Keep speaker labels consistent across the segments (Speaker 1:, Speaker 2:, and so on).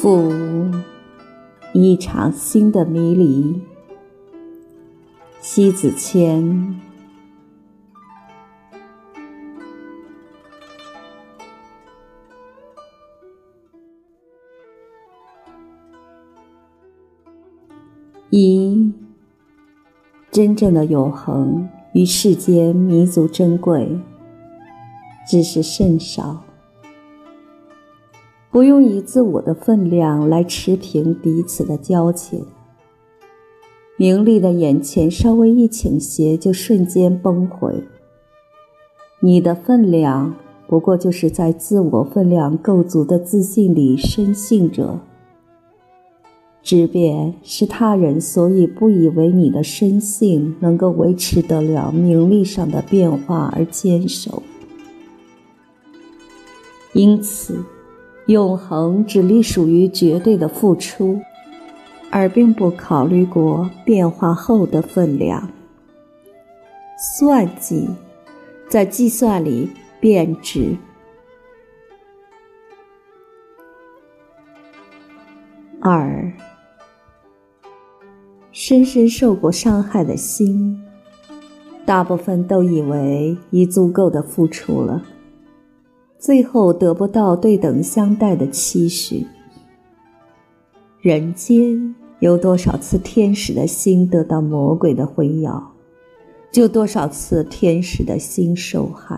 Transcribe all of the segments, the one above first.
Speaker 1: 赴一场新的迷离。西子谦。一，真正的永恒与世间弥足珍贵，只是甚少。不用以自我的分量来持平彼此的交情。名利的眼前稍微一倾斜，就瞬间崩毁。你的分量，不过就是在自我分量够足的自信里深信着。质变是他人所以不以为你的深信能够维持得了名利上的变化而坚守。因此，永恒只隶属于绝对的付出，而并不考虑过变化后的分量。算计，在计算里变质。二。深深受过伤害的心，大部分都以为已足够的付出了，最后得不到对等相待的期许。人间有多少次天使的心得到魔鬼的回咬，就多少次天使的心受害。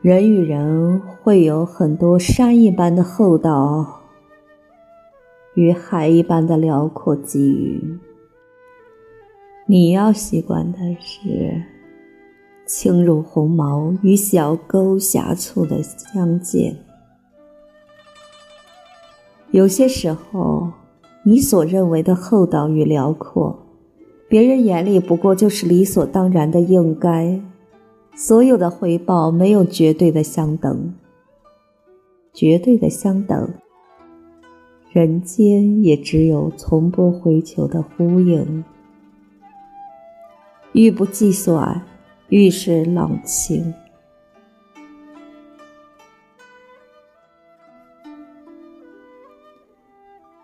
Speaker 1: 人与人会有很多山一般的厚道。与海一般的辽阔给予，你要习惯的是轻如鸿毛与小沟狭促的相见。有些时候，你所认为的厚道与辽阔，别人眼里不过就是理所当然的应该。所有的回报没有绝对的相等，绝对的相等。人间也只有从不回求的呼应，欲不计算，愈是冷清。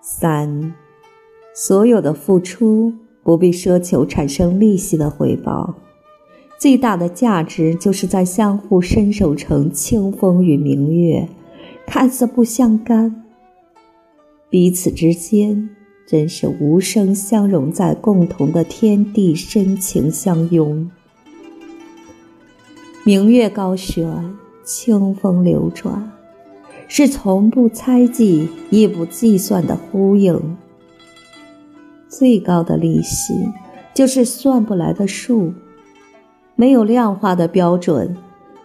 Speaker 1: 三，所有的付出不必奢求产生利息的回报，最大的价值就是在相互伸手成清风与明月，看似不相干。彼此之间真是无声相融，在共同的天地，深情相拥。明月高悬，清风流转，是从不猜忌，亦不计算的呼应。最高的利息，就是算不来的数，没有量化的标准，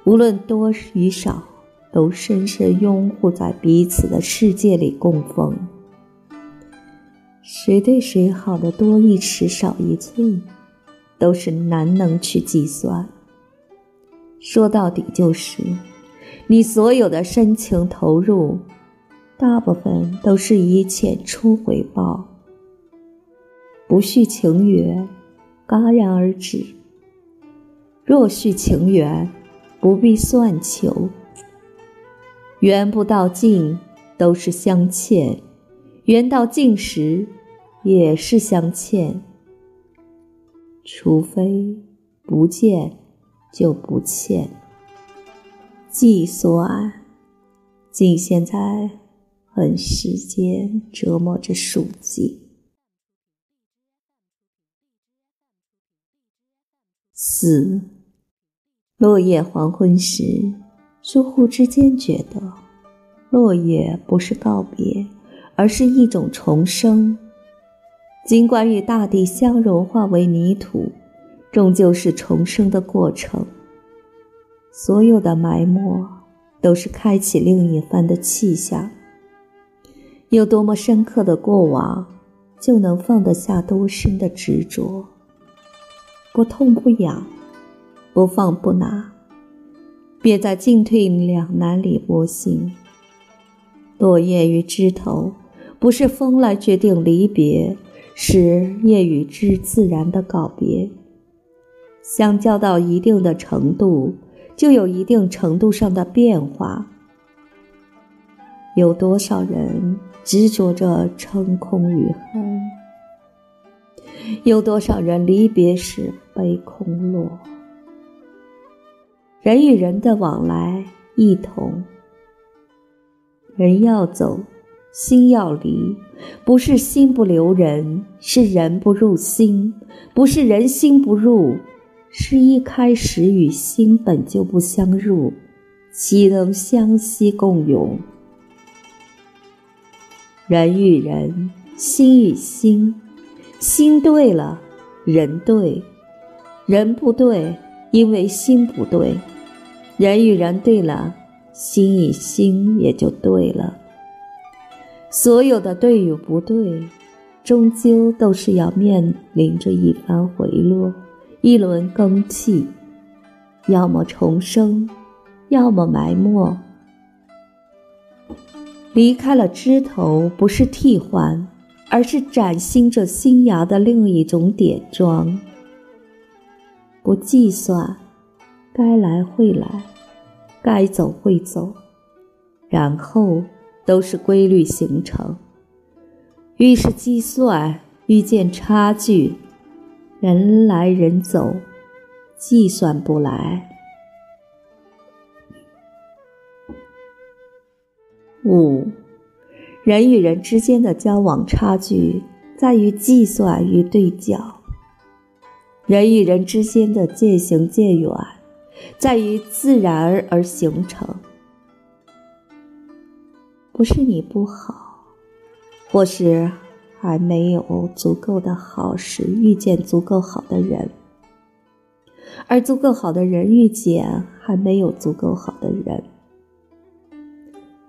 Speaker 1: 无论多与少，都深深拥护在彼此的世界里供奉。谁对谁好的多一尺少一寸，都是难能去计算。说到底，就是你所有的深情投入，大部分都是以浅出回报，不续情缘，戛然而止。若续情缘，不必算求。缘不到尽，都是相欠；缘到尽时，也是相欠，除非不见就不欠。计算，竟现在很时间折磨着数计。四，落叶黄昏时，疏忽之间觉得，落叶不是告别，而是一种重生。尽管与大地相融化为泥土，终究是重生的过程。所有的埋没，都是开启另一番的气象。有多么深刻的过往，就能放得下多深的执着。不痛不痒，不放不拿，别在进退两难里波心。落叶与枝头，不是风来决定离别。是夜与之自然的告别。相交到一定的程度，就有一定程度上的变化。有多少人执着着成空与恨？有多少人离别时悲空落？人与人的往来一同，人要走，心要离，不是心不留人，是人不入心；不是人心不入，是一开始与心本就不相入，岂能相惜共永？人与人，心与心，心对了，人对；人不对，因为心不对。人与人对了，心与心也就对了。所有的对与不对，终究都是要面临着一番回落，一轮更替，要么重生，要么埋没。离开了枝头，不是替换，而是崭新着新芽的另一种点妆。不计算。该来会来，该走会走，然后都是规律形成。遇是计算，遇见差距，人来人走，计算不来。五，人与人之间的交往差距，在于计算与对角。人与人之间的渐行渐远。在于自然而形成，不是你不好，或是还没有足够的好时遇见足够好的人，而足够好的人遇见还没有足够好的人，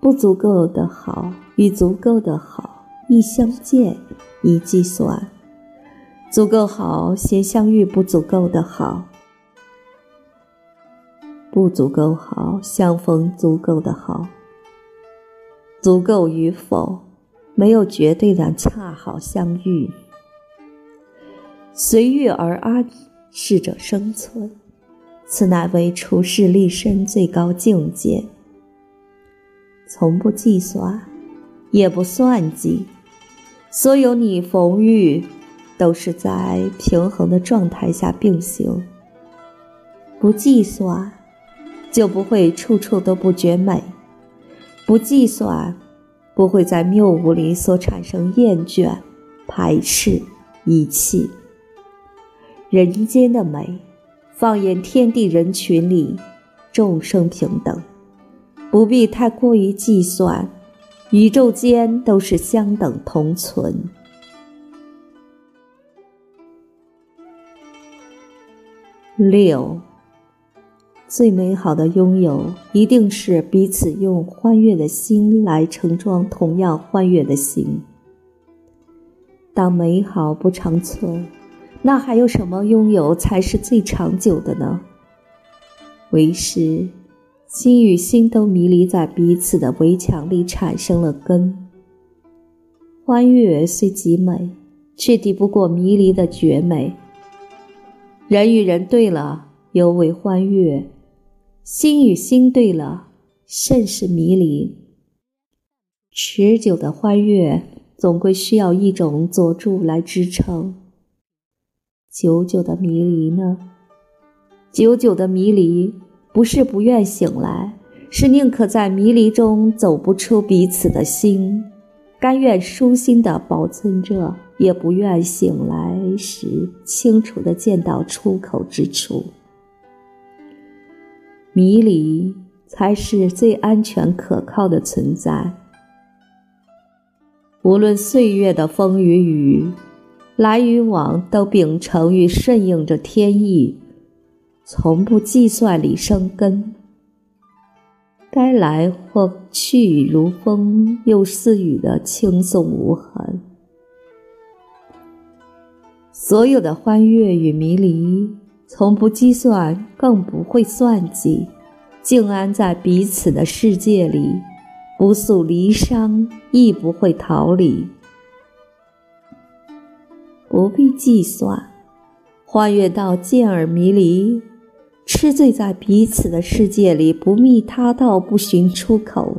Speaker 1: 不足够的好与足够的好一相见一计算，足够好先相遇不足够的好。不足够好，相逢足够的好。足够与否，没有绝对的恰好相遇。随遇而安，适者生存，此乃为处世立身最高境界。从不计算，也不算计，所有你逢遇，都是在平衡的状态下并行。不计算。就不会处处都不觉美，不计算，不会在谬误里所产生厌倦、排斥、遗弃。人间的美，放眼天地人群里，众生平等，不必太过于计算，宇宙间都是相等同存。六。最美好的拥有，一定是彼此用欢悦的心来盛装同样欢悦的心。当美好不长存，那还有什么拥有才是最长久的呢？为师，心与心都迷离在彼此的围墙里，产生了根。欢悦虽极美，却抵不过迷离的绝美。人与人对了，尤为欢悦。心与心对了，甚是迷离。持久的欢悦，总归需要一种佐助来支撑。久久的迷离呢？久久的迷离，不是不愿醒来，是宁可在迷离中走不出彼此的心，甘愿舒心的保存着，也不愿醒来时清楚的见到出口之处。迷离才是最安全可靠的存在。无论岁月的风与雨，来与往都秉承与顺应着天意，从不计算里生根。该来或去如风，又似雨的轻松无痕。所有的欢悦与迷离。从不计算，更不会算计，静安在彼此的世界里，不诉离殇，亦不会逃离。不必计算，欢悦到见而迷离，痴醉在彼此的世界里，不觅他道，不寻出口。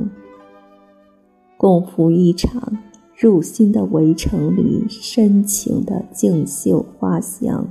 Speaker 1: 共赴一场入心的围城里深情的竞绣花香。